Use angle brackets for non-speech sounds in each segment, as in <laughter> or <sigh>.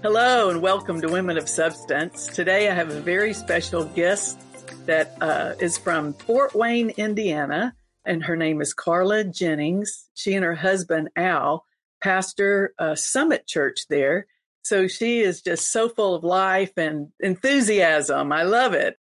Hello and welcome to Women of Substance. Today I have a very special guest that uh, is from Fort Wayne, Indiana, and her name is Carla Jennings. She and her husband Al pastor a Summit Church there. So she is just so full of life and enthusiasm. I love it.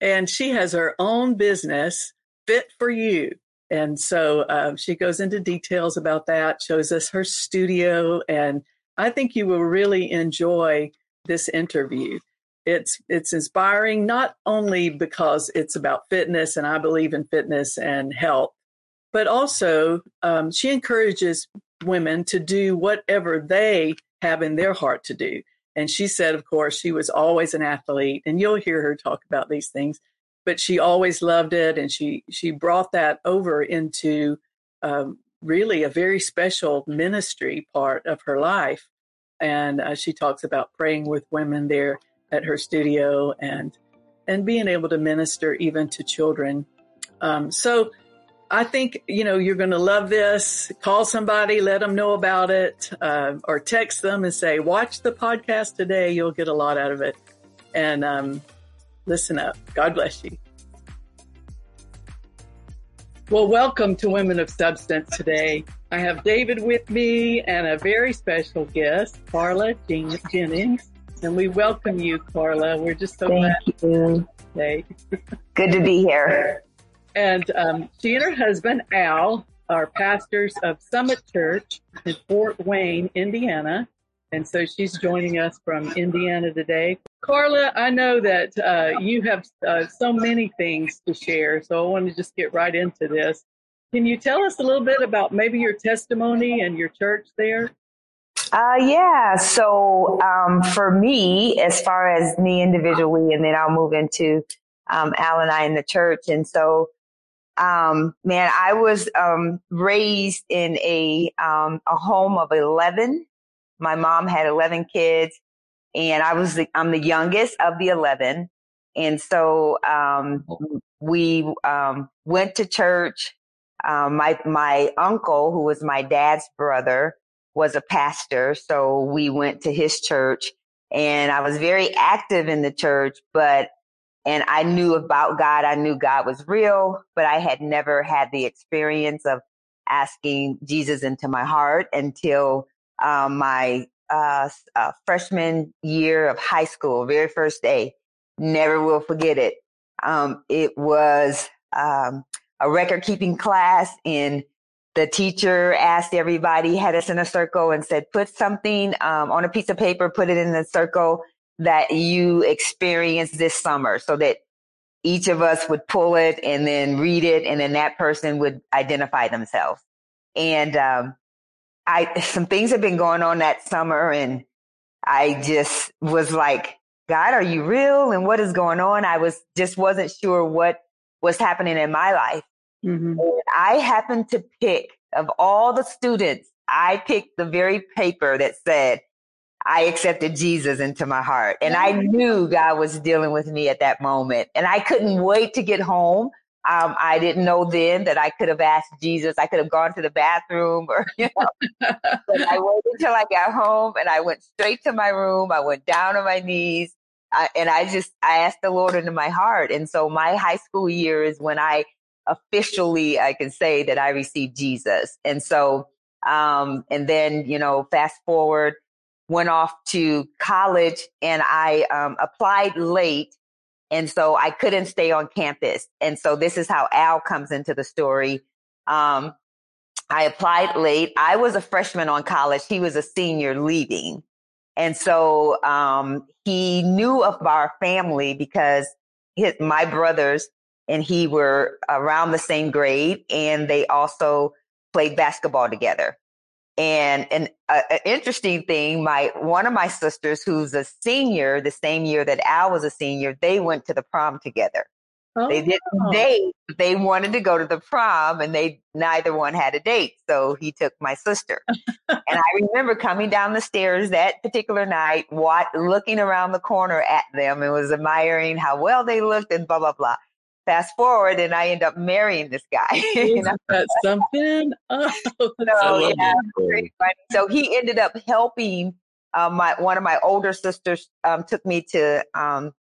And she has her own business, Fit for You. And so uh, she goes into details about that, shows us her studio, and I think you will really enjoy this interview. It's it's inspiring not only because it's about fitness, and I believe in fitness and health, but also um, she encourages women to do whatever they have in their heart to do. And she said, of course, she was always an athlete, and you'll hear her talk about these things but she always loved it, and she she brought that over into um, really a very special ministry part of her life. And uh, she talks about praying with women there at her studio and and being able to minister even to children. Um, so I think you know you're going to love this. Call somebody, let them know about it, uh, or text them and say, "Watch the podcast today. You'll get a lot out of it." And um, listen up. God bless you. Well, welcome to Women of Substance today. I have David with me and a very special guest, Carla Jean Jennings. And we welcome you, Carla. We're just so Thank glad you. today. Good to be here. And um, she and her husband, Al, are pastors of Summit Church in Fort Wayne, Indiana. And so she's joining us from Indiana today. Carla, I know that uh, you have uh, so many things to share, so I want to just get right into this. Can you tell us a little bit about maybe your testimony and your church there? Uh, yeah. So um, for me, as far as me individually, and then I'll move into um, Al and I in the church. And so, um, man, I was um, raised in a um, a home of eleven my mom had 11 kids and I was the, I'm the youngest of the 11. And so, um, we, um, went to church. Um, my, my uncle, who was my dad's brother, was a pastor. So we went to his church and I was very active in the church, but, and I knew about God. I knew God was real, but I had never had the experience of asking Jesus into my heart until um, my uh, uh, freshman year of high school, very first day. Never will forget it. Um, it was um, a record keeping class, and the teacher asked everybody, had us in a circle, and said, "Put something um, on a piece of paper, put it in the circle that you experienced this summer," so that each of us would pull it and then read it, and then that person would identify themselves. And um, I, some things have been going on that summer and I just was like, God, are you real? And what is going on? I was just wasn't sure what was happening in my life. Mm-hmm. I happened to pick of all the students, I picked the very paper that said, I accepted Jesus into my heart. And I knew God was dealing with me at that moment. And I couldn't wait to get home um, I didn't know then that I could have asked Jesus. I could have gone to the bathroom or, <laughs> you know, but I waited until I got home and I went straight to my room. I went down on my knees I, and I just, I asked the Lord into my heart. And so my high school year is when I officially, I can say that I received Jesus. And so, um, and then, you know, fast forward, went off to college and I, um, applied late and so I couldn't stay on campus. And so this is how Al comes into the story. Um, I applied late. I was a freshman on college. He was a senior leaving. And so, um, he knew of our family because his, my brothers and he were around the same grade and they also played basketball together. And an uh, interesting thing, my one of my sisters, who's a senior, the same year that Al was a senior, they went to the prom together. Oh. They didn't oh. date. They wanted to go to the prom, and they neither one had a date. So he took my sister. and I remember coming down the stairs that particular night, what, looking around the corner at them, and was admiring how well they looked, and blah blah blah fast forward and I end up marrying this guy. <laughs> you know? That something? <laughs> Oh, so, yeah, so he ended up helping uh, my one of my older sisters um, took me to um,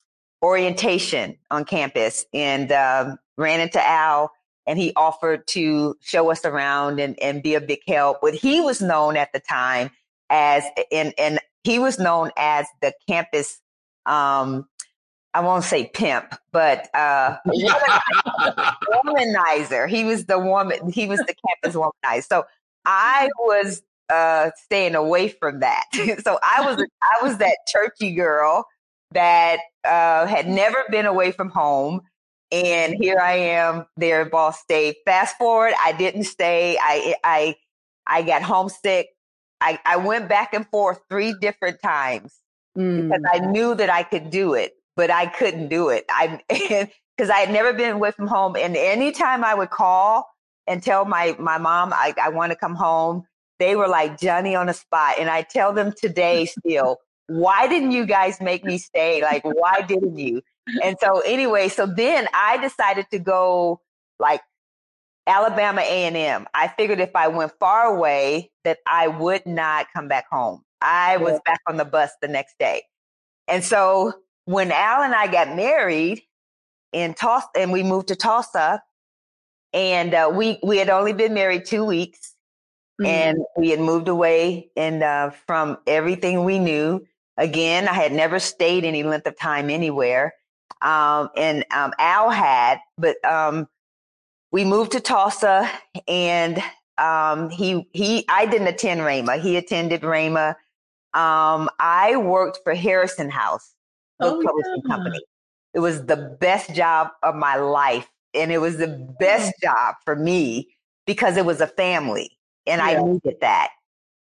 orientation on campus and um, ran into Al, and he offered to show us around and, and be a big help. But he was known at the time as and and he was known as the campus um, I won't say pimp, but uh, <laughs> womanizer. He was the woman. He was the campus womanizer. So I was uh, staying away from that. <laughs> so I was I was that churchy girl that uh, had never been away from home. And here I am there at Ball State. Fast forward, I didn't stay. I I I got homesick. I, I went back and forth three different times mm. because I knew that I could do it but I couldn't do it. I <laughs> because I had never been away from home, and anytime I would call and tell my my mom I, I want to come home, they were like Johnny on the spot, and I tell them today still, why didn't you guys make me stay? Like, why didn't you? And so anyway, so then I decided to go like Alabama A&M. I figured if I went far away that I would not come back home. I was back on the bus the next day. And so when Al and I got married in Tulsa, and we moved to Tulsa, and uh, we we had only been married two weeks, mm-hmm. and we had moved away and uh, from everything we knew. Again, I had never stayed any length of time anywhere, um, and um, Al had, but um, we moved to Tulsa, and um, he he I didn't attend Rhema. He attended Rhema. Um, I worked for Harrison House oh, publishing yeah. company. It was the best job of my life. And it was the best job for me because it was a family and yeah. I needed that.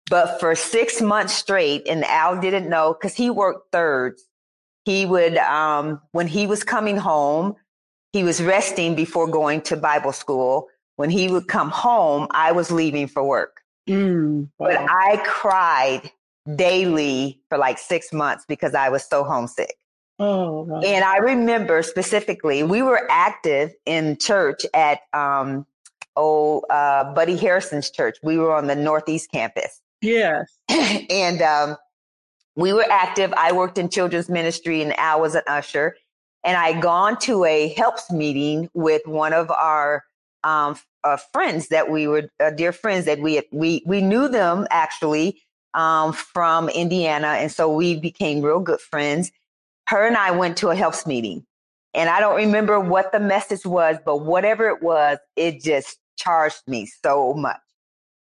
But for six months straight, and Al didn't know because he worked thirds. He would, um, when he was coming home, he was resting before going to Bible school. When he would come home, I was leaving for work. Mm, wow. But I cried daily for like six months because I was so homesick. Oh, wow. And I remember specifically, we were active in church at um, oh uh, Buddy Harrison's church. We were on the Northeast campus. Yes, <clears throat> and um, we were active. I worked in children's ministry, and Al was an usher. And I had gone to a helps meeting with one of our um, uh, friends that we were uh, dear friends that we we we knew them actually um, from Indiana. And so we became real good friends. Her and I went to a helps meeting. And I don't remember what the message was, but whatever it was, it just charged me so much.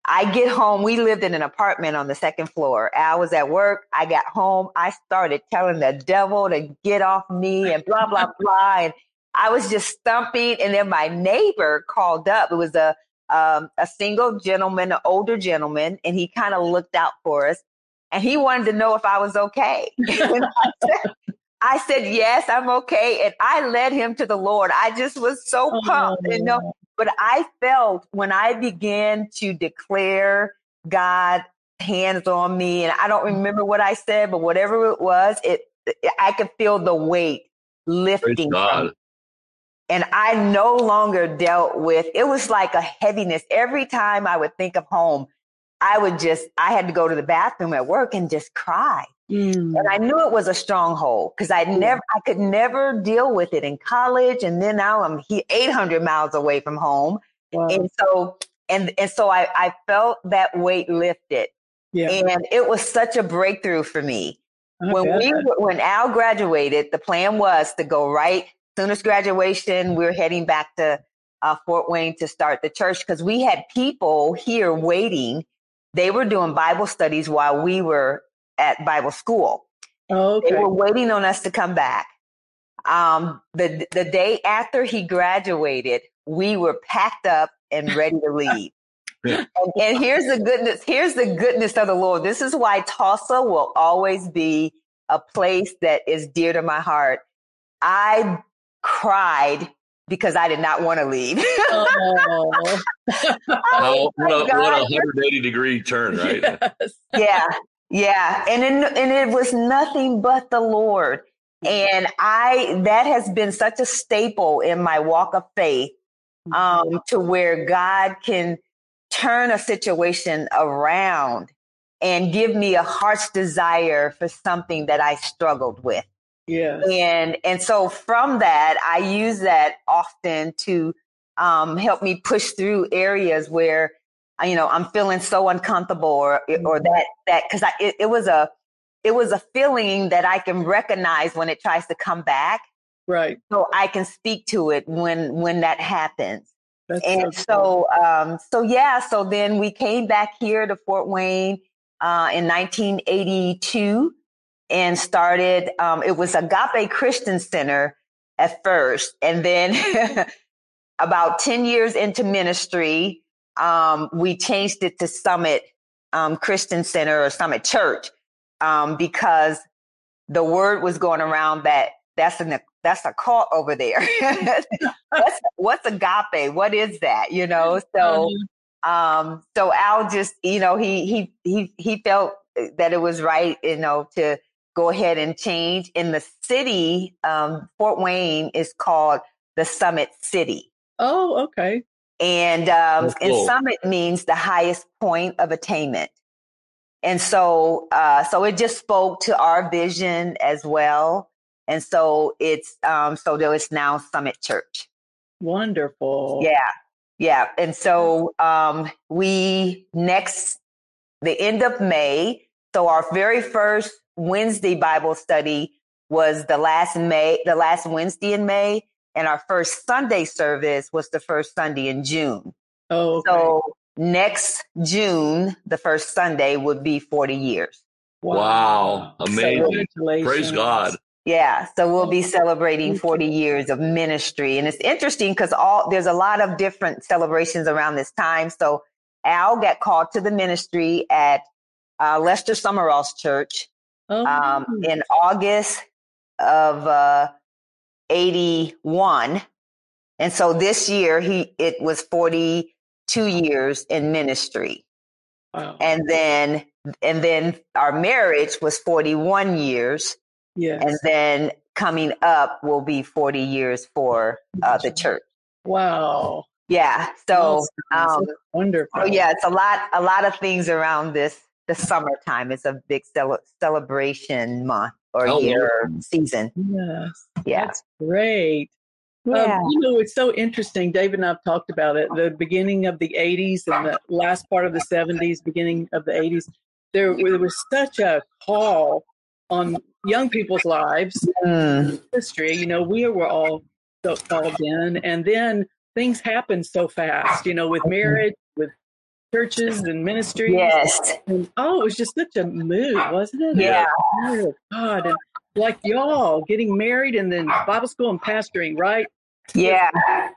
I get home. We lived in an apartment on the second floor. I was at work. I got home. I started telling the devil to get off me and blah, blah, <laughs> blah. And I was just stumping. And then my neighbor called up. It was a um, a single gentleman, an older gentleman, and he kind of looked out for us. And he wanted to know if I was okay. <laughs> I, said, I, said, yes, I'm okay. And I led him to the Lord. I just was so oh, pumped, you know. But I felt when I began to declare God hands on me, and I don't remember what I said, but whatever it was, it I could feel the weight lifting. And I no longer dealt with, it was like a heaviness. Every time I would think of home, I would just, I had to go to the bathroom at work and just cry. Mm. And I knew it was a stronghold because I never, I could never deal with it in college. And then now I'm 800 miles away from home. Wow. And so, and, and so I, I felt that weight lifted. Yeah. And it was such a breakthrough for me. when we, when Al graduated, the plan was to go right soon as graduation, we are heading back to uh, Fort Wayne to start the church because we had people here waiting. They were doing Bible studies while we were at Bible school. okay. They were waiting on us to come back. Um, the the day after he graduated, we were packed up and ready to <laughs> leave. and, and here's the goodness. Here's the goodness of the Lord. This is why Tulsa will always be a place that is dear to my heart. I cried because I did not want to leave. <laughs> oh. oh what, a, what, a, 180 degree turn, right? Yes. yeah. Yeah. And, in, and it was nothing but the Lord. And I, that has been such a staple in my walk of faith, um, to where God can turn a situation around and give me a heart's desire for something that I struggled with. Yeah. And and so from that, I use that often to um, help me push through areas where you know I'm feeling so uncomfortable or or mm-hmm. that that because it, it was a it was a feeling that I can recognize when it tries to come back. Right. So I can speak to it when when that happens. That's and so so um so yeah, so then we came back here to Fort Wayne uh in 1982 and started um it was Agape Christian Center at first and then <laughs> about 10 years into ministry um we changed it to Summit um Christian Center or Summit Church um, because the word was going around that that's an that's a cult over there. <laughs> what's, what's agape? What is that? You know, so um, so Al just you know he he he he felt that it was right, you know, to go ahead and change. In the city, um, Fort Wayne is called the Summit City. Oh, okay. And um, cool. and Summit means the highest point of attainment. And so, uh, so it just spoke to our vision as well. And so it's, um, so there is now Summit Church. Wonderful. Yeah. Yeah. And so, um, we next, the end of May. So our very first Wednesday Bible study was the last May, the last Wednesday in May. And our first Sunday service was the first Sunday in June. Oh, okay. so next June, the first Sunday, would be 40 years. Wow. wow. Amazing. Praise God. Yeah, so we'll be celebrating 40 years of ministry. And it's interesting because all there's a lot of different celebrations around this time. So Al got called to the ministry at uh, Lester Sumrall's church oh. um, in August of uh, 81. And so this year he it was 42 years in ministry. Wow. And then and then our marriage was 41 years. Yes. And then coming up will be 40 years for uh, the church. Wow. Yeah. So um, wonderful. Oh yeah, it's a lot a lot of things around this the summertime. It's a big cel- celebration month or oh, year season. Yes. Yeah. That's great. Um, yeah. Um, you know, it's so interesting. David and I've talked about it. The beginning of the 80s and the last part of the 70s, beginning of the 80s, there, there was such a call on young people's lives, mm. history. You know, we were all so called in, and then things happened so fast. You know, with marriage, with churches and ministries. Yes. And, oh, it was just such a mood, wasn't it? Yeah. Oh, God. And like y'all getting married and then Bible school and pastoring, right? Yeah.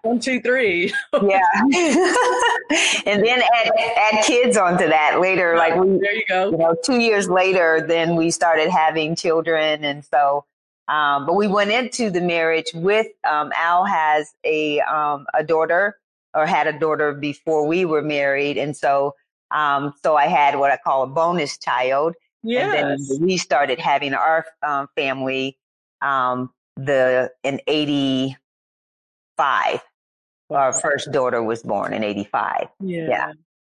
One, two, three. yeah. <laughs> <laughs> and then add, add kids onto that later. Like we, there you go. You know, two years later, then we started having children. And so, um, but we went into the marriage with, um, Al has a, um, a daughter or had a daughter before we were married. And so, um, so I had what I call a bonus child. Yes. And then we started having our um, family um, the in 85. Wow. Our first daughter was born in 85. Yeah. yeah.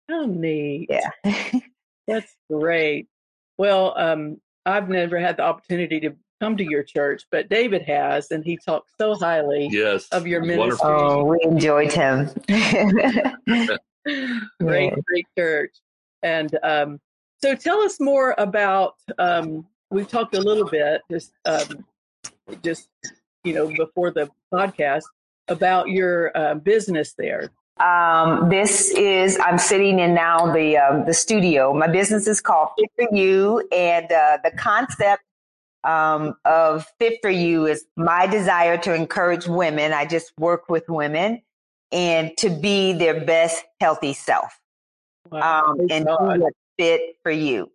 How neat. Yeah. <laughs> That's great. Well, um, I've never had the opportunity to come to your church, but David has, and he talks so highly yes, of your ministry. Oh, we enjoyed him. <laughs> great, great church. And um, so tell us more about. Um, we've talked a little bit, just um, just you know, before the podcast about your uh, business there. Um, this is I'm sitting in now the um, the studio. My business is called Fit for You, and uh, the concept um, of Fit for You is my desire to encourage women. I just work with women and to be their best healthy self. Wow. Um, and do fit for you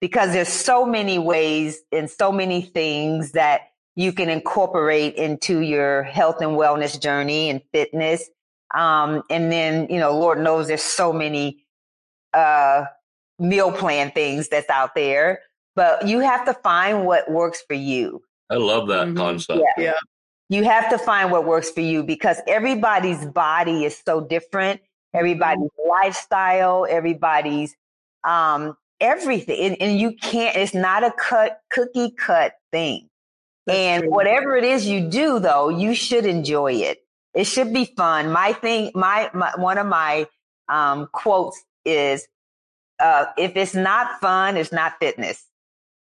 because there's so many ways and so many things that you can incorporate into your health and wellness journey and fitness. Um, and then, you know, Lord knows there's so many, uh, meal plan things that's out there, but you have to find what works for you. I love that mm-hmm. concept. Yeah. yeah. You have to find what works for you because everybody's body is so different. Everybody's mm-hmm. lifestyle, everybody's um, everything. And, and you can't, it's not a cut, cookie cut thing. That's and true. whatever it is you do though, you should enjoy it. It should be fun. My thing, my, my one of my um, quotes is, uh, if it's not fun, it's not fitness.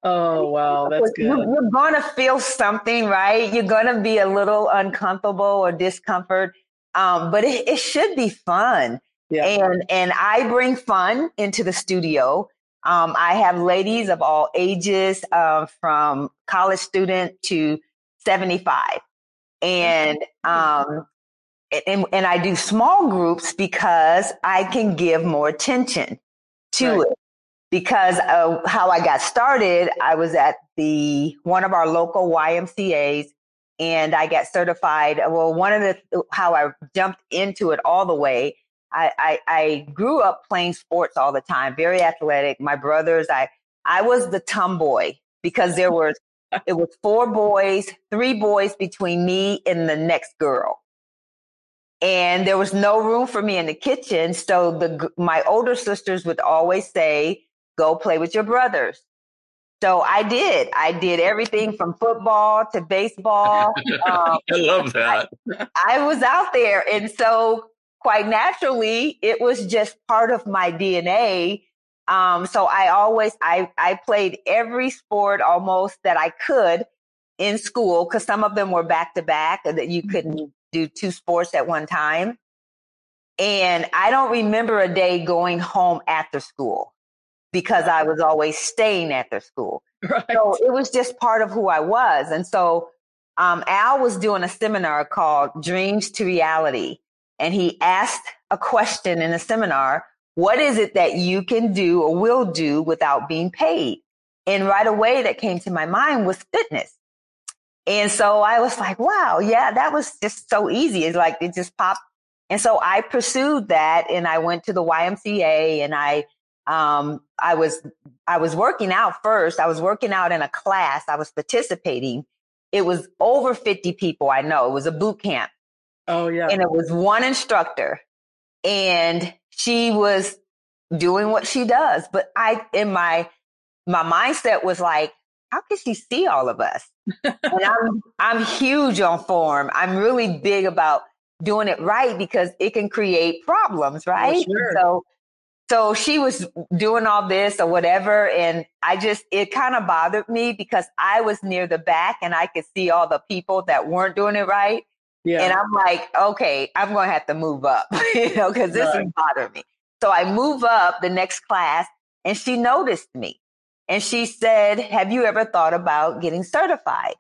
Oh, wow. That's good. You're, to feel something, right? You're to be a little uncomfortable or discomfort. Um, but it, it should be fun. Yeah. And, and I bring fun into the studio. Um, I have ladies of all ages, uh, from college student to 75. And, um, and, and I do small groups because I can give more attention to right. it. Because of how I got started, I was at the one of our local YMCA's and I got certified. Well, one of the how I jumped into it all the way. I, I, I grew up playing sports all the time, very athletic. My brothers, I I was the tomboy because there was <laughs> it was four boys, three boys between me and the next girl and there was no room for me in the kitchen. So the my older sisters would always say, "Go play with your brothers." So I did. I did everything from football to baseball. <laughs> Um, I love that. I, I was out there, and so quite naturally, it was just part of my DNA. Um, so I always I I played every sport almost that I could in school because some of them were back to back that you couldn't mm-hmm do two sports at one time. And I don't remember a day going home after school because I was always staying after school. <laughs> Right. So it was just part of who I was. And so um, Al was doing a seminar called Dreams to Reality. And he asked a question in a seminar What is it that you can do or will do without being paid? And right away, that came to my mind was fitness. And so I was like, wow, yeah, that was just so easy. It's like it just popped. And so I pursued that and I went to the YMCA and I um, I was I was working out first. I was working out in a class. I was participating. It was over 50 people I know. It was a boot camp. Oh yeah. And it was one instructor and she was doing what she does. But I in my my mindset was like, how can she see all of us? <laughs> and I'm I'm huge on form. I'm really big about doing it right because it can create problems, right? sure. So so she was doing all this or whatever and I just it kind of bothered me because I was near the back and I could see all the people that weren't doing it right. Yeah. And I'm like, okay, I'm going to have to move up, <laughs> you know, cuz this right. is bothering me. So I move up the next class and she noticed me. And she said, have you ever thought about getting certified?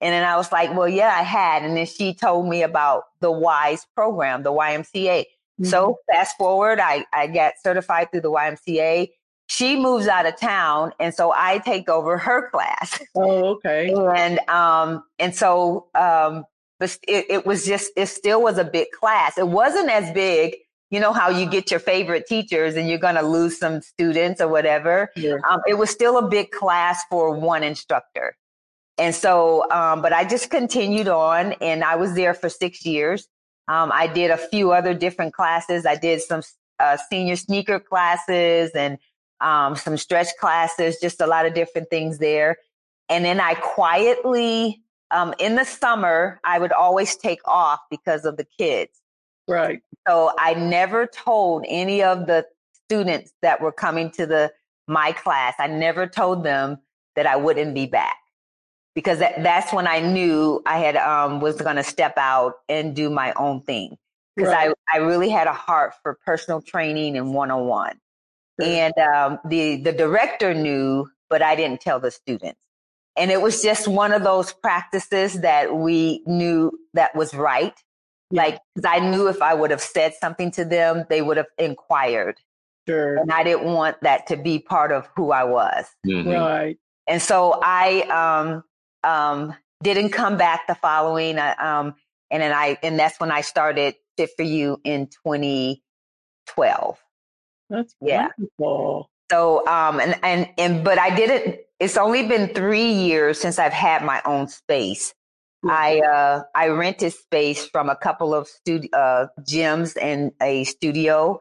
And then I was like, well, yeah, I had. And then she told me about the WISE program, the YMCA. Mm-hmm. So fast forward, I, I got certified through the YMCA. She moves out of town. And so I take over her <laughs> class. Oh, okay. and, um, and so, um, but it, it was just, it still was a big class. It wasn't as big you know how you get your favorite teachers and you're going to lose some students or whatever. Yeah. Um, it was still a big class for one instructor. And so, um, but I just continued on and I was there for six years. Um, I did a few other different classes. I did some uh, senior sneaker classes and um, some stretch classes, just a lot of different things there. And then I quietly, um, in the summer, I would always take off because of the kids. Right. So I never told any of the students that were coming to the my class, I never told them that I wouldn't be back because that, that's when I knew I had um, was going to step out and do my own thing because right. I, I really had a heart for personal training and one on one. And um, the the director knew, but I didn't tell the students. And it was just one of those practices that we knew that was right like, cause I knew if I would have said something to them, they would have inquired. Sure. And I didn't want that to be part of who I was. Mm-hmm. Right. And so I, um, um, didn't come back the following, uh, um, and then I, and that's when I started Fit for You in 2012. That's yeah. wonderful. So, um, and, and, and, but I didn't, it's only been three years since I've had my own space. I uh, I rented space from a couple of studio uh, gyms and a studio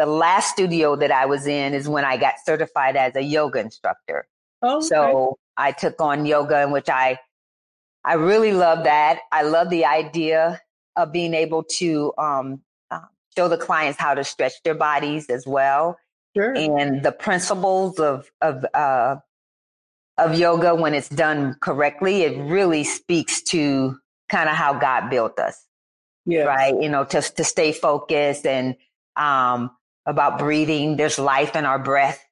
the last studio that I was in is when I got certified as a yoga instructor. Oh. So I took on yoga, in which I I really love that. I love the idea of being able to um, uh, show the clients how to stretch their bodies as well, sure. and the principles of of uh, of yoga when it's done correctly. It really speaks to kind of how God built us, yeah. right? You know, to to stay focused and um, about breathing. There's life in our breath,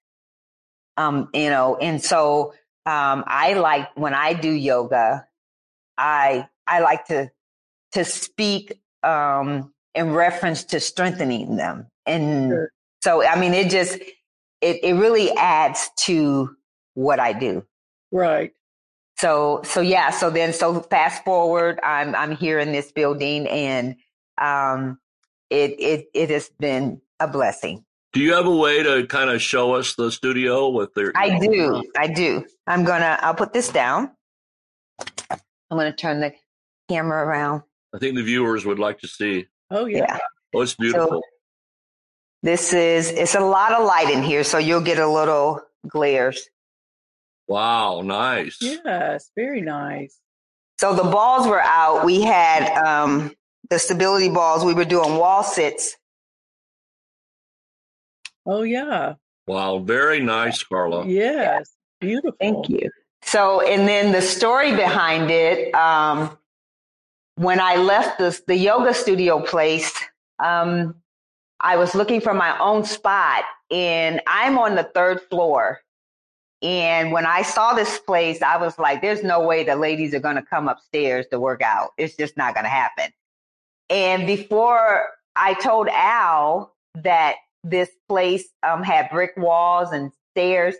um, you know, and so um, I like when I do yoga. I I like to to speak um, in reference to strengthening them, and Sure. so I mean it just it it really adds to what I do. Right. So so yeah, so then so fast forward, I'm I'm here in this building, and um, it it it has been a blessing. Do you have a way to kind of show us the studio with their? I do. I do. I'm gonna. I'll put this down. I'm gonna turn the camera around. I think the viewers would like to see. Oh, yeah. Yeah. Oh, it's beautiful. This is. It's a lot of light in here, so you'll get a little glares. wow, nice. Yes. Very nice. So the balls were out. We had um, the stability balls. We were doing wall sits. Oh, yeah. Wow, very nice, Carla. Yes. Beautiful. Thank you. So, and then the story behind it. Um, when I left the the yoga studio place, um, I was looking for my own spot, and I'm on the third floor. And when I saw this place, I was like, "There's no way the ladies are going to come upstairs to work out. It's just not going to happen." And before I told Al that this place um, had brick walls and stairs,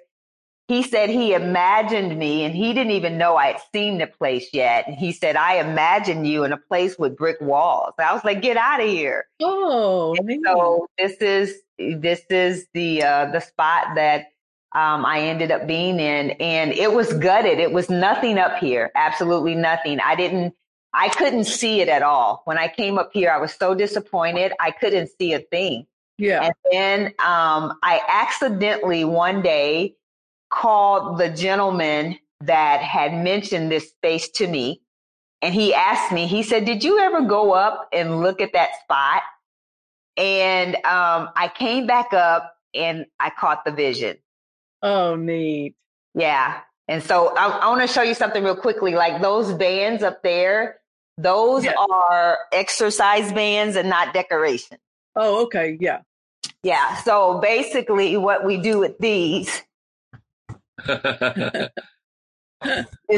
he said he imagined me and he didn't even know I had seen the place yet. And he said, I imagined you in a place with brick walls. I was like, get out of here. Oh. So this is, this is the, uh, the spot that, um, I ended up being in and it was gutted. It was nothing up here. Absolutely nothing. I didn't, I couldn't see it at all. When I came up here, I was so disappointed. I couldn't see a thing. Yeah. And then um, I accidentally one day called the gentleman that had mentioned this space to me. And he asked me, he said, Did you ever go up and look at that spot? And um, I came back up and I caught the vision. Oh, neat. Yeah. And so I, I want to show you something real quickly. Like those bands up there, those Yeah. are exercise bands and not decoration. Oh, okay. Yeah. Yeah. So basically, what we do with these <laughs> is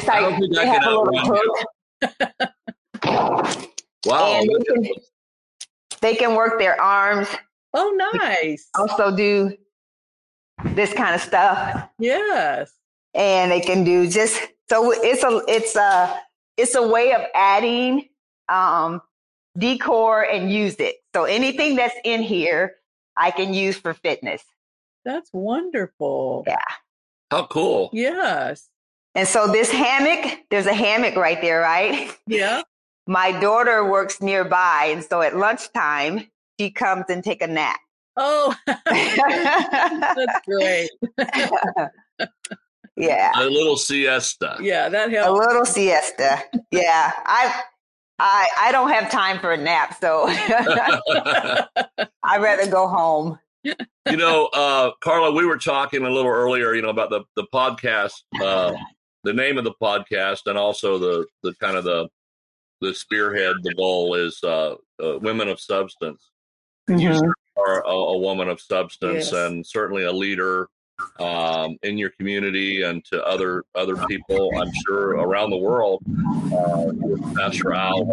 I like don't think I they have a little hook, wow. and they can, they can work their arms. Oh, nice. Also, do this kind of stuff, Yes. and they can do just so. It's a it's a it's a way of adding um, decor and use it. So anything that's in here, I can use for fitness. That's wonderful. Yeah. How cool. Yes. And so this hammock, there's a hammock right there, right? <laughs> Yeah. My daughter works nearby, and so at lunchtime she comes and take a nap. Oh, <laughs> that's great. <laughs> Yeah. A little siesta. Yeah, that helps. a little siesta. Yeah, I, I, I don't have time for a nap, so <laughs> I'd rather go home. you know, uh, Carla, we were talking a little earlier, you know, about the the podcast, uh, the name of the podcast, and also the the kind of the the spearhead. The goal is uh, uh, women of substance. You Mhm. are a, a woman of substance, Yes. and certainly a leader um, in your community and to other other people. I'm sure around the world. Uh, Pastor Al,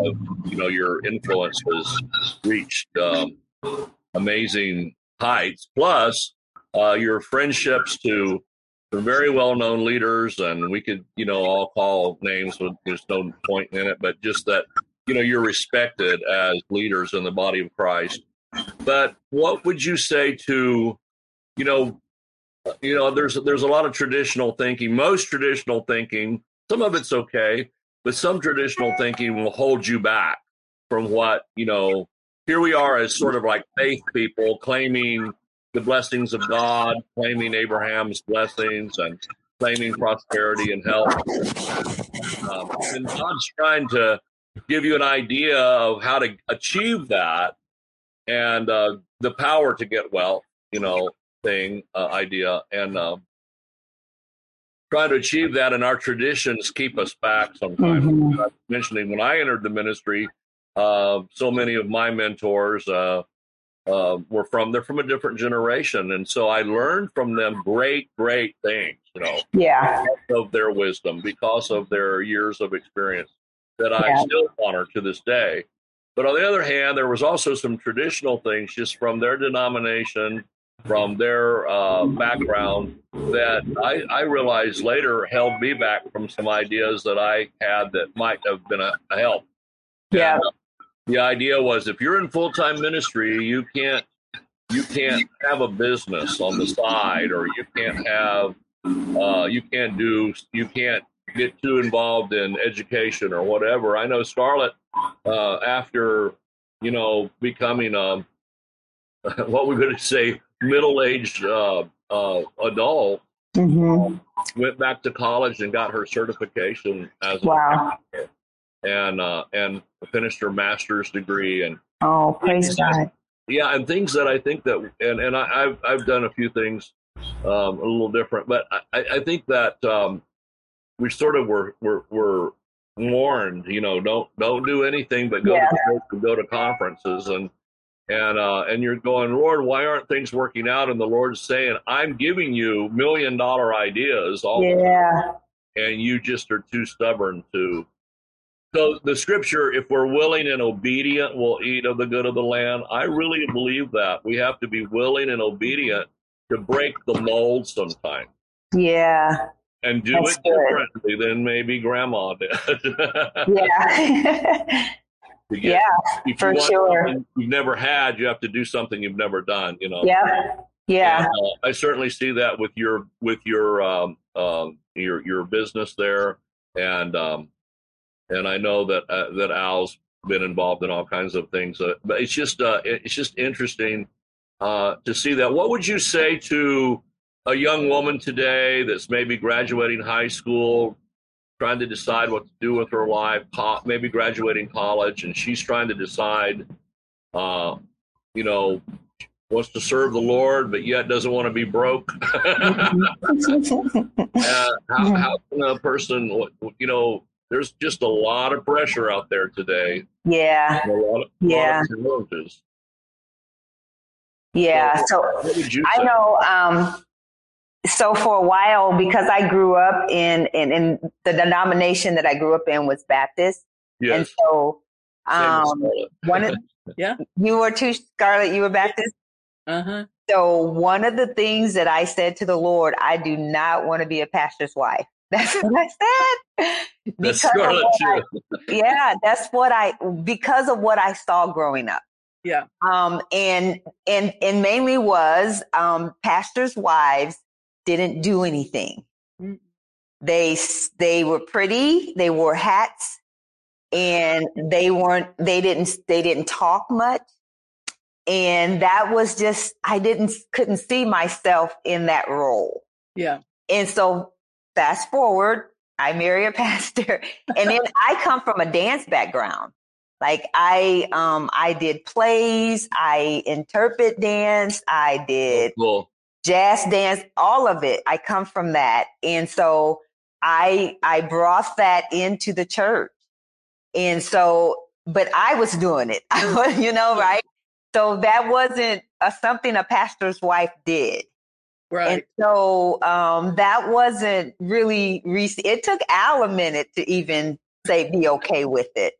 you know, your influence has reached um, amazing heights. Plus, uh, your friendships to very well-known leaders, and we could, you know, all call names. But there's no point in it. But just that, you know, you're respected as leaders in the body of Christ. But what would you say to, you know, you know, there's there's a lot of traditional thinking. Most traditional thinking, some of it's okay, but some traditional thinking will hold you back from what you know. Here we are as sort of like faith people claiming the blessings of God, claiming Abraham's blessings and claiming prosperity and health. Um, and God's trying to give you an idea of how to achieve that and uh, the power to get wealth, you know, thing, uh, idea. And uh, trying to achieve that and our traditions keep us back sometimes. Mm-hmm. mentioning when I entered the ministry, uh, so many of my mentors uh, uh, were from they're from a different generation, and so I learned from them great, great things. You know, yeah, of their wisdom because of their years of experience that I yeah. still honor to this day. But on the other hand, there was also some traditional things just from their denomination from their uh, background that I, I, realized later held me back from some ideas that I had that might have been a, a help. Yeah. And, uh, the idea was if you're in full time ministry, you can't you can't have a business on the side, or you can't have uh, you can't do you can't get too involved in education or whatever. I know Scarlett uh, after you know becoming a <laughs> what we're going to say middle-aged uh, uh, adult mm-hmm. went back to college and got her certification as wow. a and uh, and finished her master's degree and oh praise God yeah and things that I think that and and I, have I've done a few things um, a little different but I, I think that um, we sort of were were, were warned you know don't don't do anything but go yeah. to go to conferences and and uh, and you're going, Lord, why aren't things working out? And the Lord's saying, I'm giving you million dollar ideas, all yeah, and you just are too stubborn to. So the scripture, if we're willing and obedient, we'll eat of the good of the land. I really believe that we have to be willing and obedient to break the mold sometimes. Yeah. And do That's it differently good. than maybe grandma did. <laughs> yeah. <laughs> Get, yeah, for sure. You've never had, you have to do something you've never done. You know. Yeah. Yeah. And, uh, I certainly see that with your with your um, um, your your business there, and um, and I know that uh, that Al's been involved in all kinds of things. Uh, but it's just uh, it's just interesting uh, to see that. What would you say to a young woman today that's maybe graduating high school, trying to decide what to do with her life, maybe graduating college, and she's trying to decide, uh, you know, wants to serve the Lord, but yet doesn't want to be broke. <laughs> uh, how, how can a person, you know, there's just a lot of pressure out there today. Yeah. A lot of, yeah. Lot of yeah. So, so I know um, so for a while, because I grew up in, in, in the denomination that I grew up in was Baptist. Yes. And so, um, one of, <laughs> yeah, you were too, Scarlett, you were Baptist. Uh-huh. So one of the things that I said to the Lord, I do not want to be a pastor's wife. <laughs> That's what I said. Because Scarlett I, <laughs> yeah, that's what I because of what I saw growing up. Yeah. Um, and and and mainly was um pastors' wives didn't do anything. Mm. They they were pretty. They wore hats, and they weren't. They didn't. They didn't talk much, and that was just. I didn't couldn't see myself in that role. Yeah. And so fast forward, I marry a <laughs> pastor, and then I come from a dance background. Like I, um, I did plays, I interpret dance, I did oh, cool jazz dance, all of it. I come from that. And so I, I brought that into the church. And so, but I was doing it, <laughs> you know, right? So that wasn't a, something a pastor's wife did. Right. And so um, that wasn't really recent. It took Al a minute to even say be okay with it.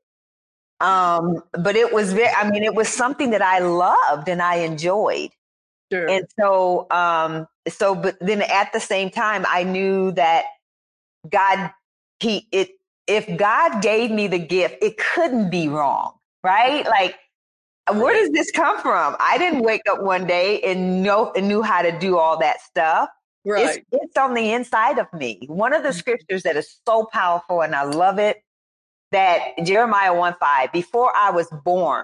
Um, but it was very, I mean, it was something that I loved and I enjoyed. Sure. And so, um, so, but then at the same time, I knew that God, he, it, if God gave me the gift, it couldn't be wrong, right? Like, where does this come from? I didn't wake up one day and know and knew how to do all that stuff. Right. It's, it's on the inside of me. One of the mm-hmm. scriptures that is so powerful, and I love it, that Jeremiah 1 5, before I was born,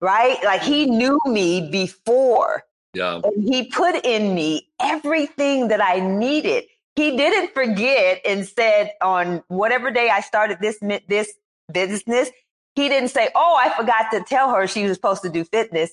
right? Like he knew me before Yeah. And he put in me everything that I needed. He didn't forget and said on whatever day I started this this business, he didn't say, "Oh, I forgot to tell her she was supposed to do fitness."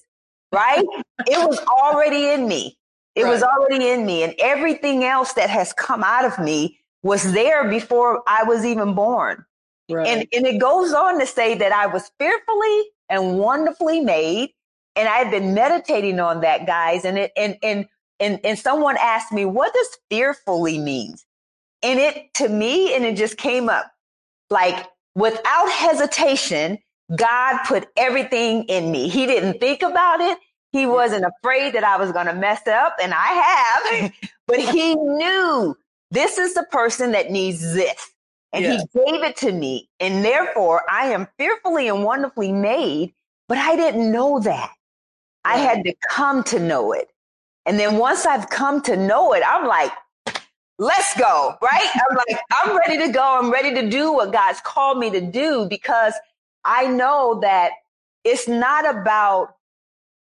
Right? it was already in me. It right. was already in me, and everything else that has come out of me was there before I was even born. Right. And and it goes on to say that I was fearfully and wonderfully made. And I had been meditating on that, guys. And it and and and and someone asked me, what does fearfully mean? And it to me, and it just came up like without hesitation, God put everything in me. He didn't think about it. He wasn't afraid that I was going to mess up, and I have, <laughs> but he knew this is the person that needs this. And he gave it to me. And therefore, I am fearfully and wonderfully made, but I didn't know that. I had to come to know it. And then once I've come to know it, I'm like, let's go, right? I'm <laughs> like, I'm ready to go. I'm ready to do what God's called me to do because I know that it's not about,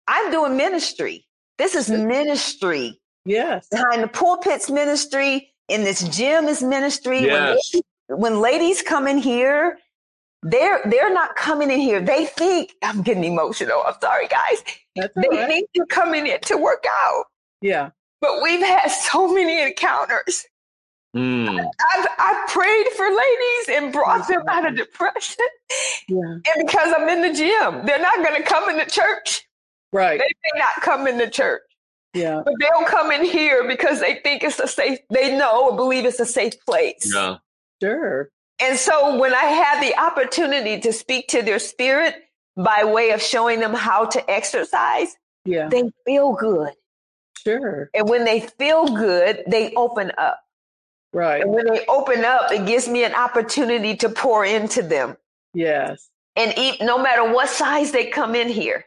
I'm doing ministry. This is ministry. Yes. Behind the pulpit's ministry, in this gym is ministry. Yes. When, when ladies come in here, they're they're not coming in here. They think I'm getting emotional. I'm sorry, guys. That's they right. think you're coming in to work out. Yeah. But we've had so many encounters. Mm. I've, I've prayed for ladies and brought them out of depression. Yeah. And because I'm in the gym, they're not going to come in the church. Right. They may not come in the church. Yeah. But they'll come in here because they think it's a safe, they know or believe it's a safe place. Yeah. Sure. And so when I had the opportunity to speak to their spirit by way of showing them how to exercise, yeah. they feel good. Sure. And when they feel good, they open up. Right. And when they open up, it gives me an opportunity to pour into them. Yes. And eat, no matter what size they come in here,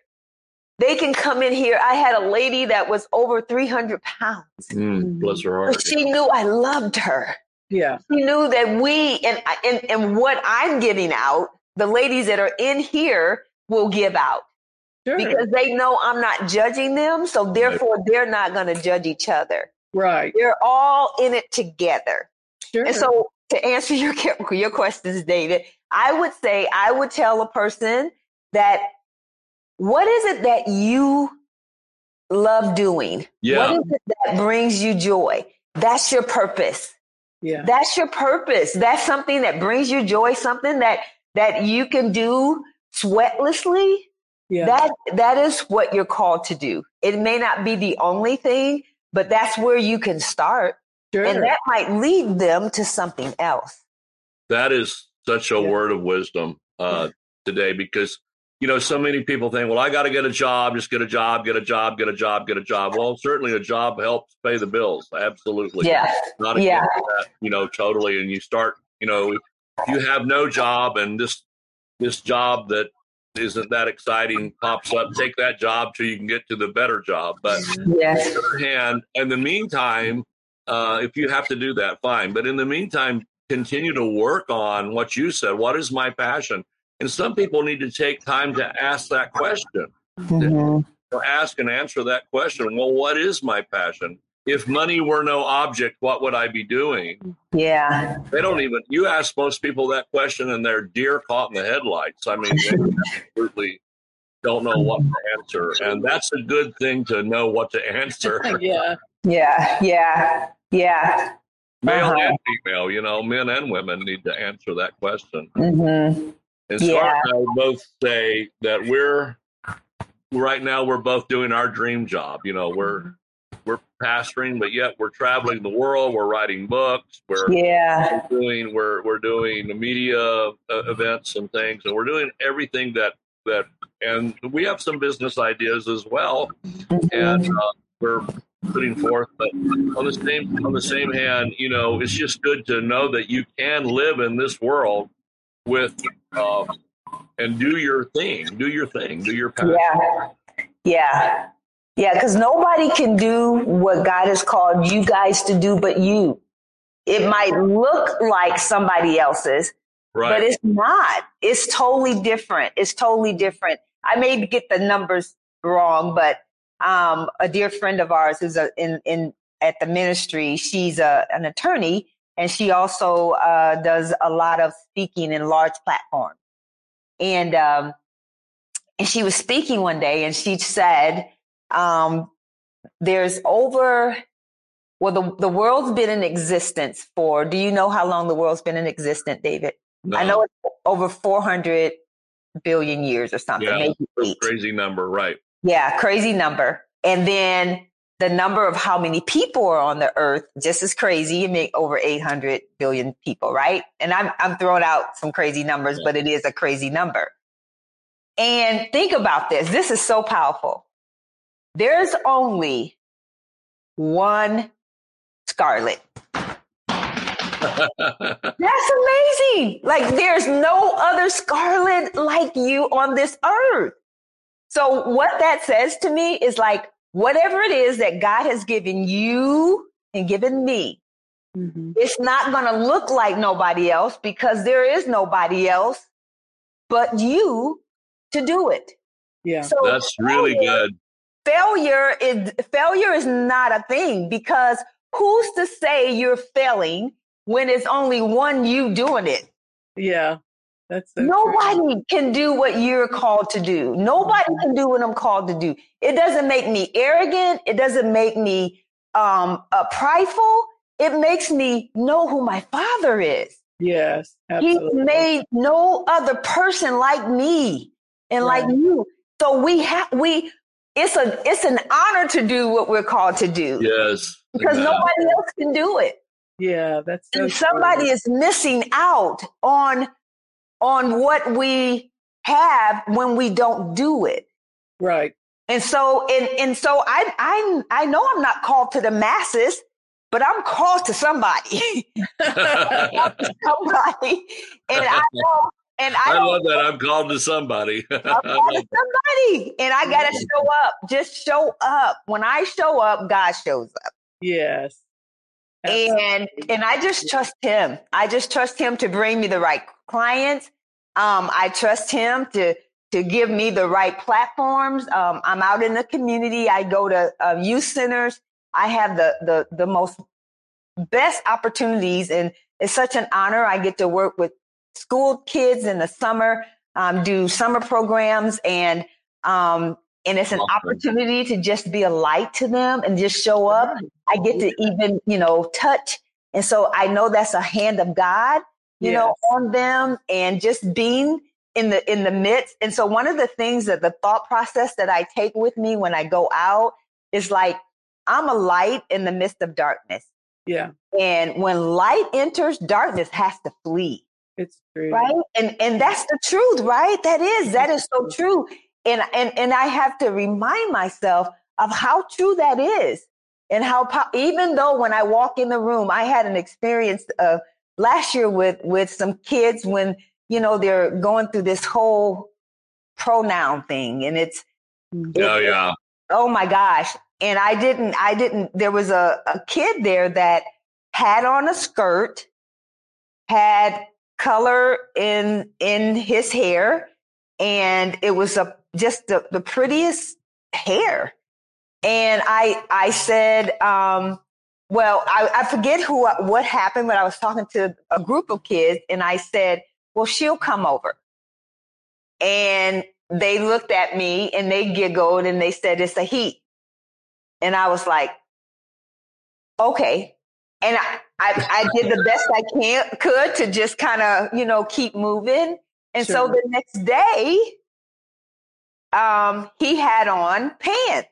they can come in here. I had a lady that was over 300 pounds. Mm, bless her heart. But she knew I loved her. Yeah. She knew that we, and, and, and what I'm giving out, the ladies that are in here will give out. Sure. Because they know I'm not judging them. So therefore, right. they're not going to judge each other. Right. They're all in it together. Sure. And so to answer <laughs> your, your questions, David, I would say I would tell a person that what is it that you love doing? Yeah. What is it that brings you joy? That's your purpose. Yeah. That's your purpose. That's something that brings you joy, something that that you can do sweatlessly. Yeah. That that is what you're called to do. It may not be the only thing, but that's where you can start. Sure. And that might lead them to something else. That is such a yeah. word of wisdom uh, today because you know, so many people think, well, I got to get a job, just get a job, get a job, get a job, get a job. Well, certainly a job helps pay the bills. Absolutely. Yeah. Not yeah. That, you know, totally. And you start, you know, if you have no job and this, this job that isn't that exciting pops up, take that job till you can get to the better job. But yes. on the other hand, in the meantime, uh, if you have to do that, fine. But in the meantime, continue to work on what you said. What is my passion? And some people need to take time to ask that question. Mm-hmm. To ask and answer that question. Well, what is my passion? If money were no object, what would I be doing? Yeah. They don't even, you ask most people that question and they're deer caught in the headlights. I mean, they absolutely don't know what to answer. And that's a good thing to know what to answer. <laughs> yeah. Yeah. Yeah. Yeah. Male uh-huh. and female, you know, men and women need to answer that question. Mm-hmm. And yeah. and I both say that we're right now we're both doing our dream job. You know, we're we're pastoring, but yet we're traveling the world. We're writing books. We're yeah we're doing we're we're doing media uh, events and things, and we're doing everything that that. And we have some business ideas as well, mm-hmm. and uh, we're putting forth. But on the same on the same hand, you know, it's just good to know that you can live in this world with um, and do your thing, do your thing, do your path. Yeah, yeah, yeah. Because nobody can do what God has called you guys to do, but you. It might look like somebody else's, right. but it's not. It's totally different. It's totally different. I may get the numbers wrong, but um, a dear friend of ours who's a, in in at the ministry. She's a, an attorney, and she also uh, does a lot of speaking in large platforms. And um, and she was speaking one day, and she said, um, "There's over." Well, the, the world's been in existence for, do you know how long the world's been in existence, David? No. I know it's over 400 billion years or something, Yeah. Crazy number, right? Yeah, crazy number. And then the number of how many people are on the earth, just as crazy. You make over 800 billion people, right? And I'm, I'm throwing out some crazy numbers, but it is a crazy number. And think about this. This is so powerful. There's only one Scarlett. <laughs> That's amazing. Like there's no other Scarlett like you on this earth. So what that says to me is like whatever it is that God has given you and given me, Mhm. it's not going to look like nobody else because there is nobody else but you to do it. Yeah. So That's really good. Failure is failure is not a thing because who's to say you're failing when it's only one you doing it? Yeah. That's so true. Nobody can do what you're called to do. Nobody can do what I'm called to do. It doesn't make me arrogant. It doesn't make me um, uh, prideful. It makes me know who my father is. Yes. He made no other person like me and like you. So we have we. It's a it's an honor to do what we're called to do Yes. because Amen. nobody else can do it. yeah. That's so and somebody true. is missing out on on what we have when we don't do it right. and so and and so i i i know i'm not called to the masses but i'm called to somebody <laughs> somebody and i <laughs> know and i, I love that. I'm called to somebody. I'm called to somebody and i gotta <laughs> show up just show up when i show up god shows up Yes. and and I just trust him. I just trust him to bring me the right clients. Um, I trust him to to give me the right platforms. Um, I'm out in the community. I go to uh, youth centers. I have the the the most best opportunities, and it's such an honor. I get to work with school kids in the summer, um, do summer programs, and um, and it's an Awesome. opportunity to just be a light to them and just show up. I get to even, you know, touch. And so I know that's a hand of God, you know, on them and just being in the in the midst. And so one of the things that the thought process that I take with me when I go out is like I'm a light in the midst of darkness. Yeah. And when light enters, darkness has to flee It's true. right and and that's the truth right that is that is so true and and and i have to remind myself of how true that is and how po- even though when i walk in the room i had an experience uh, last year with with some kids when you know they're going through this whole pronoun thing and it's oh yeah. oh my gosh. And i didn't i didn't there was a, a kid there that had on a skirt had color in in his hair and it was a just the, the prettiest hair. And i i said um well I, I forget who what happened but i was talking to a group of kids and i said well she'll come over. And they looked at me and they giggled and they said it's a heat. And i was like okay. And i i, I did the best i can could to just kind of you know keep moving. And so the next day um he had on pants.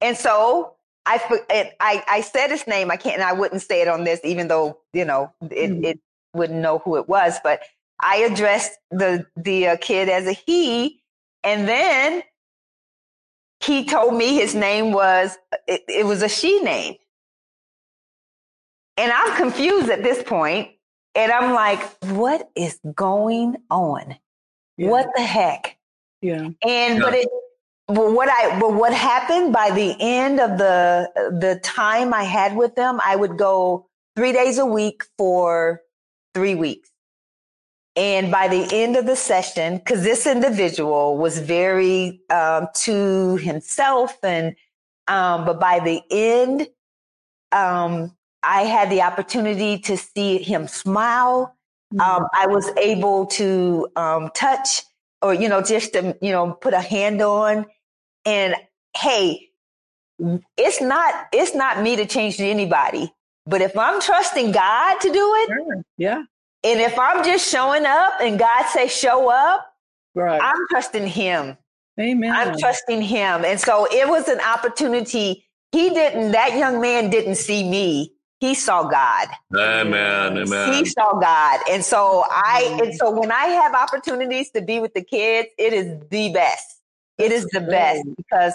And so I, I I said his name. I can't, and I wouldn't say it on this, even though you know it, Mhm. it wouldn't know who it was. But I addressed the the uh, kid as a he, and then he told me his name was it, it was a she name, and I'm confused at this point, and I'm like, what is going on? Yeah. What the heck? Yeah. And Yeah. but it but what I but what happened by the end of the the time I had with them, I would go three days a week for three weeks. And by the end of the session, because this individual was very um, to himself, and um, but by the end, um, I had the opportunity to see him smile. Mm-hmm. Um, I was able to um, touch, or you know, just to you know, put a hand on. And hey, it's not it's not me to change anybody, but if I'm trusting God to do it, sure. yeah, and if I'm just showing up and God say show up, right. I'm trusting him. Amen. I'm trusting him. And so it was an opportunity. He didn't, that young man didn't see me. He saw God. Amen. Amen. He saw God. And so I, and so when I have opportunities to be with the kids, it is the best. It is the best because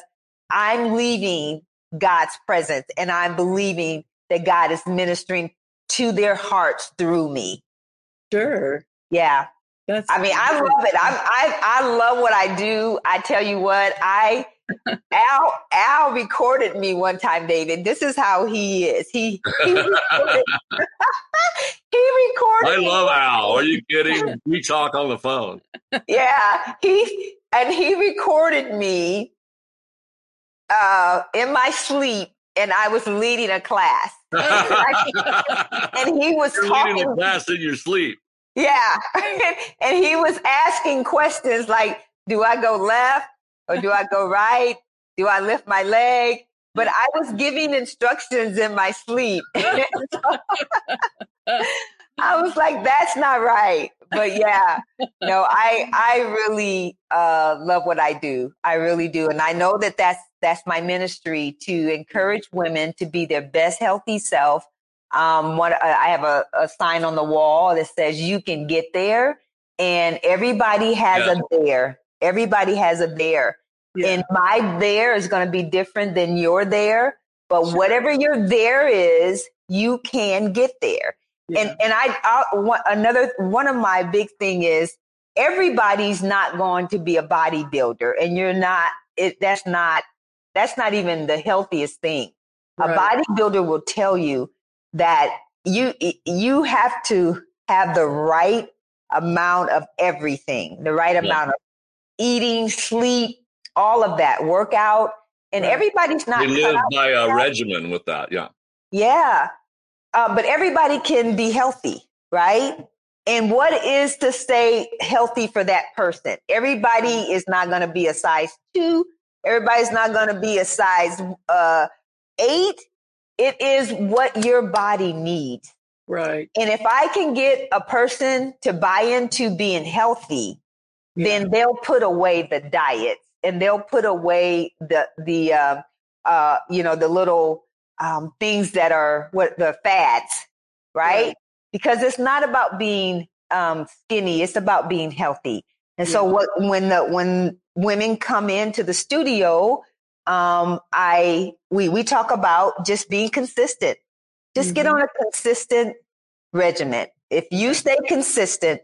I'm leaving God's presence and I'm believing that God is ministering to their hearts through me. Sure. Yeah. That's I mean, I love it. I, I I love what I do. I tell you what, I Al Al recorded me one time, David. This is how he is. He he recorded, <laughs> <laughs> he recorded I love Al. Are you kidding? <laughs> We talk on the phone. Yeah, he and he recorded me uh, in my sleep, and I was leading a class, <laughs> and he was You're talking. leading a class in your sleep. Yeah. <laughs> and he was asking questions like, do I go left or do I go right? Do I lift my leg? But I was giving instructions in my sleep. <laughs> I was like, that's not right. But yeah, no, I I really uh, love what I do. I really do, and I know that that's that's my ministry to encourage women to be their best healthy self um, one, I have a, a, sign on the wall that says you can get there, and everybody has yeah. a there. Everybody has a there, yeah. and my there is going to be different than your there. But sure. whatever your there is, you can get there. Yeah. And and I, I one, another one of my big thing is everybody's not going to be a bodybuilder, and you're not. It that's not that's not even the healthiest thing. Right. A bodybuilder will tell you that you you have to have the right amount of everything, the right yeah. amount of eating, sleep, all of that, workout, and right. everybody's not. We live by a regimen with that, yeah. Yeah, uh, but everybody can be healthy, right? And what is to stay healthy for that person? Everybody is not going to be a size two. Everybody's not going to be a size uh, eight. It is what your body needs. Right. And if I can get a person to buy into being healthy, yeah. then they'll put away the diets and they'll put away the the uh, uh, you know the little um, things that are what the fads, right? right? Because it's not about being um, skinny; it's about being healthy. And yeah. so, what when the when women come into the studio, um, I we we talk about just being consistent. Just mm-hmm. get on a consistent regimen. If you stay consistent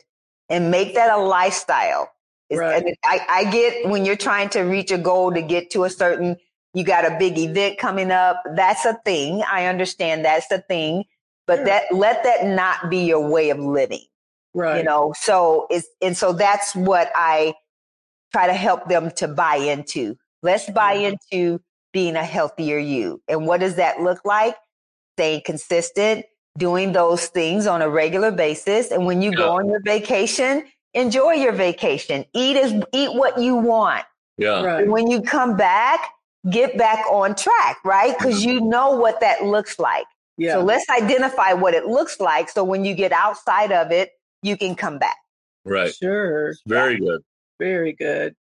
and make that a lifestyle, right. I, I get when you're trying to reach a goal to get to a certain, you got a big event coming up. That's a thing. I understand that's a thing, but sure. that let that not be your way of living. Right. You know, so it's and so that's what I try to help them to buy into. Let's buy mm-hmm. into being a healthier you. And what does that look like? Staying consistent, doing those things on a regular basis. And when you yeah. go on your vacation, enjoy your vacation. Eat as eat what you want. Yeah. Right. when you come back, get back on track, right? Because you know what that looks like. Yeah. So let's identify what it looks like. So when you get outside of it, you can come back. Right. Sure. Very good. Very good.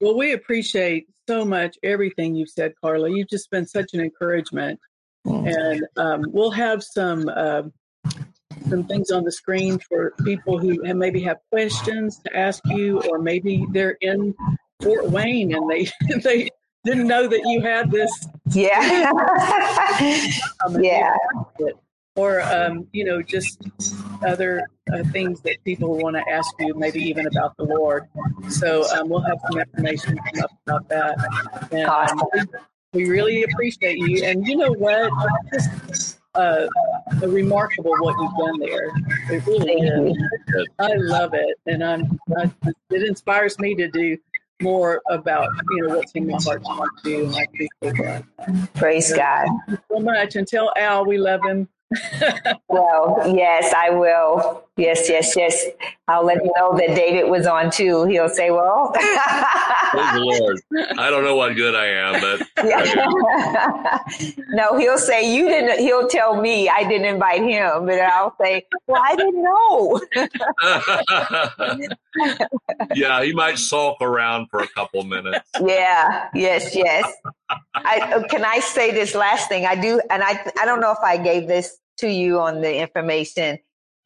Well, we appreciate so much everything you've said, Carla. You've just been such an encouragement, mm. and um, we'll have some uh, some things on the screen for people who maybe have questions to ask you, or maybe they're in Fort Wayne and they <laughs> they didn't know that you had this. Yeah. <laughs> yeah or um, you know just other uh, things that people want to ask you maybe even about the lord so um, we'll have some information about that and um, we, we, really appreciate you and you know what just uh, remarkable what you've done there. It really is. I love it, and I'm. I, it inspires me to do more about you know what's in my heart to want to do, and I appreciate that. Praise God so much, and tell Al we love him <laughs> well, yes, I will. Yes, yes, yes. I'll let you know that David was on too. He'll say, "Well, the Lord." I don't know what good I am, but yeah. <laughs> no, he'll say you didn't. He'll tell me I didn't invite him, but I'll say, "Well, I didn't know." <laughs> yeah, he might sulk around for a couple minutes. Yeah. Yes. Yes. I, uh, can I say this last thing? I do, and I I don't know if I gave this to you on the information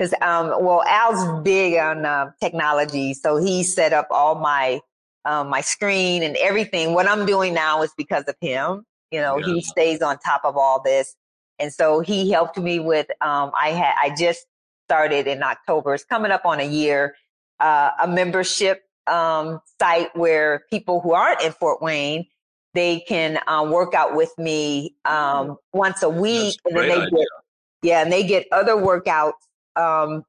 because um well Al's big on uh, technology, so he set up all my um, my screen and everything. What I'm doing now is because of him. You know, yeah. he stays on top of all this, and so he helped me with. Um, I had I just started in October. It's coming up on a year. Uh, a membership um, site where people who aren't in Fort Wayne they can um, work out with me um, once a week, and then they idea. get yeah, and they get other workouts, um,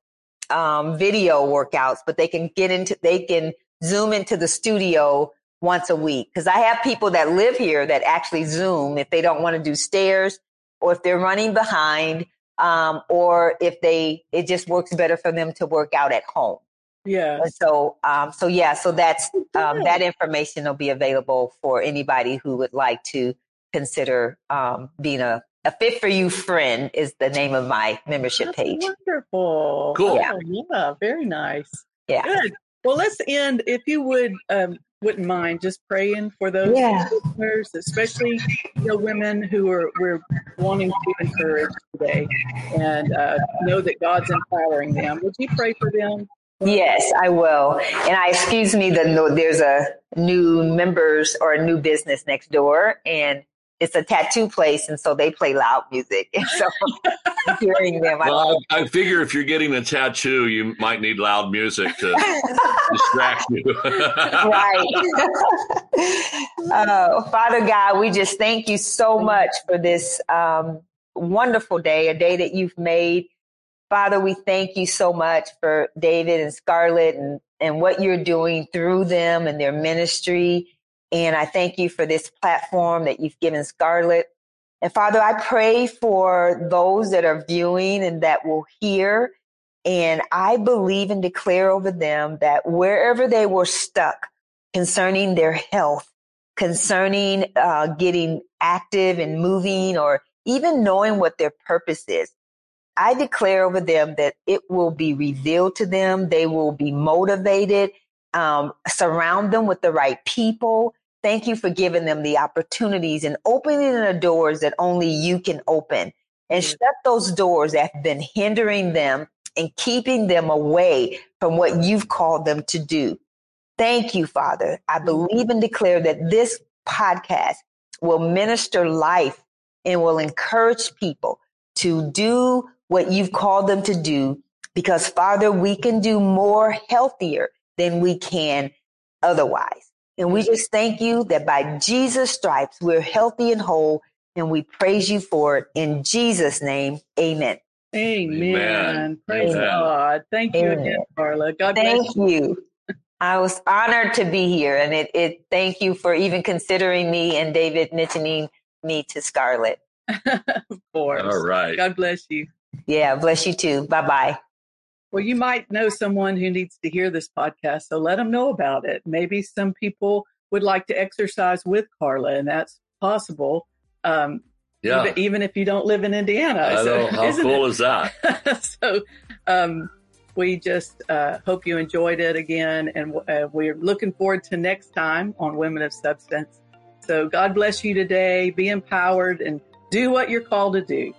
um, video workouts, but they can get into they can zoom into the studio once a week because I have people that live here that actually zoom if they don't want to do stairs or if they're running behind um, or if they it just works better for them to work out at home. Yeah. So, um, so yeah, so that's um, that information will be available for anybody who would like to consider um, being a a FIT4U friend is the name of my membership that's page. Wonderful. Cool. Yeah. yeah. Very nice. Yeah. Good. Well, let's end. If you would, um, wouldn't mind just praying for those yeah. listeners, especially the women who are we're wanting to encourage today, and uh, know that God's empowering them. Would you pray for them? Yes, I will. And I excuse me that there's a new members or a new business next door and it's a tattoo place and so they play loud music. And <laughs> so hearing them well, I, I, figure if you're getting a tattoo you might need loud music to <laughs> distract you. <laughs> right. uh, Father God, we just thank you so much for this um, wonderful day, a day that you've made Father, we thank you so much for David and Scarlett and, and what you're doing through them and their ministry. And I thank you for this platform that you've given Scarlett. And Father, I pray for those that are viewing and that will hear. And I believe and declare over them that wherever they were stuck concerning their health, concerning uh, getting active and moving, or even knowing what their purpose is, I declare over them that it will be revealed to them. They will be motivated. Um, surround them with the right people. Thank you for giving them the opportunities and opening the doors that only you can open and shut those doors that have been hindering them and keeping them away from what you've called them to do. Thank you, Father. I believe and declare that this podcast will minister life and will encourage people to do what you've called them to do because Father, we can do more healthier than we can otherwise. And we just thank you that by Jesus' stripes, we're healthy and whole, and we praise you for it. In Jesus' name, amen. Amen. amen. Praise amen. God. Thank you amen. again, Carla. God Thank you. you. I was honored to be here, and it, it thank you for even considering me and David mentioning me to Scarlett. <laughs> of course. All right. God bless you. Yeah, bless you too. Bye bye. Well, you might know someone who needs to hear this podcast, so let them know about it. Maybe some people would like to exercise with Carla, and that's possible. Um, yeah. Even, even, if you don't live in Indiana. I so, know. How cool it? is that? <laughs> so, um, we just uh, hope you enjoyed it again, and uh, we're looking forward to next time on Women of Substance. So, God bless you today. Be empowered and do what you're called to do.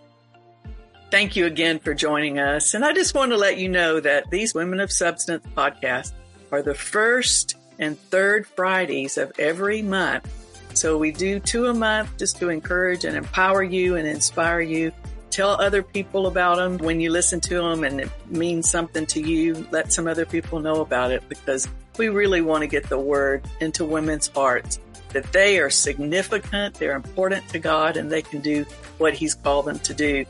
Thank you again for joining us. And I just want to let you know that these Women of Substance podcasts are the first and third Fridays of every month. So we do two a month just to encourage and empower you and inspire you. Tell other people about them when you listen to them and it means something to you. Let some other people know about it because we really want to get the word into women's hearts that they are significant, they're important to God, and they can do what He's called them to do.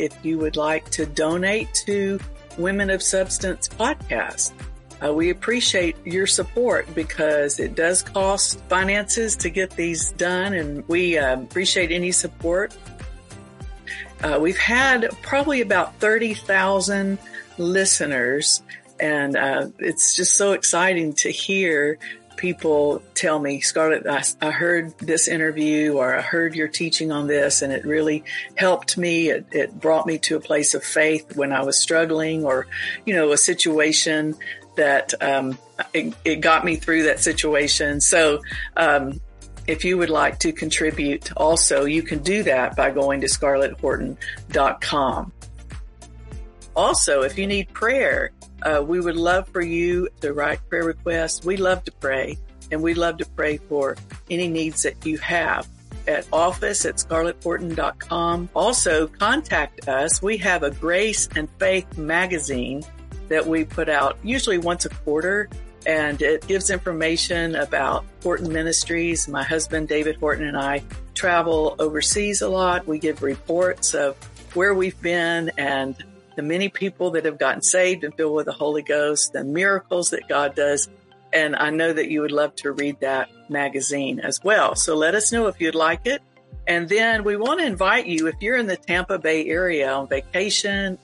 If you would like to donate to Women of Substance podcast. Uh, we appreciate your support because it does cost finances to get these done, and we uh, appreciate any support. Uh, we've had probably about 30,000 listeners, and uh, it's just so exciting to hear people tell me, Scarlett, I, I, heard this interview or I heard your teaching on this and it really helped me. It, it brought me to a place of faith when I was struggling or, you know, a situation that um, it, it, got me through that situation. So, um, if you would like to contribute also, you can do that by going to scarletthorton.com. Also, if you need prayer, uh, we would love for you to write prayer requests. We love to pray and we love to pray for any needs that you have at office at scarletthorton.com. Also contact us. We have a grace and faith magazine that we put out usually once a quarter and it gives information about Horton Ministries. My husband, David Horton, and I travel overseas a lot. We give reports of where we've been and the many people that have gotten saved and filled with the Holy Ghost, the miracles that God does. And I know that you would love to read that magazine as well. So let us know if you'd like it. And then we want to invite you, if you're in the Tampa Bay area on vacation,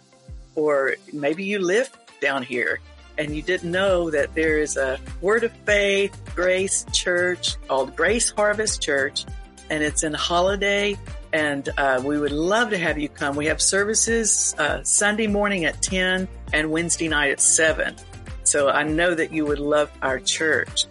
or maybe you live down here and you didn't know that there is a Word of Faith Grace Church called Grace Harvest Church, and it's in Holiday and uh, we would love to have you come. We have services uh, Sunday morning at 10 and Wednesday night at 7. So I know that you would love our church.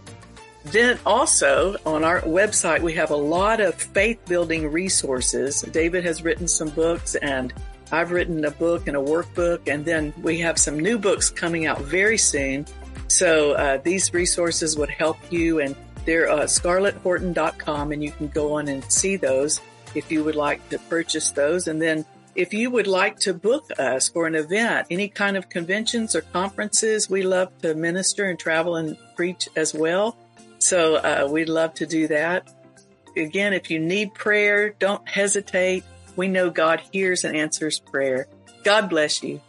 Then also on our website, we have a lot of faith building resources. David has written some books and I've written a book and a workbook. And then we have some new books coming out very soon. So uh, these resources would help you and they're uh, scarletthorton.com and you can go on and see those if you would like to purchase those. And then if you would like to book us for an event, any kind of conventions or conferences, we love to minister and travel and preach as well. So uh, we'd love to do that. Again, if you need prayer, don't hesitate. We know God hears and answers prayer. God bless you.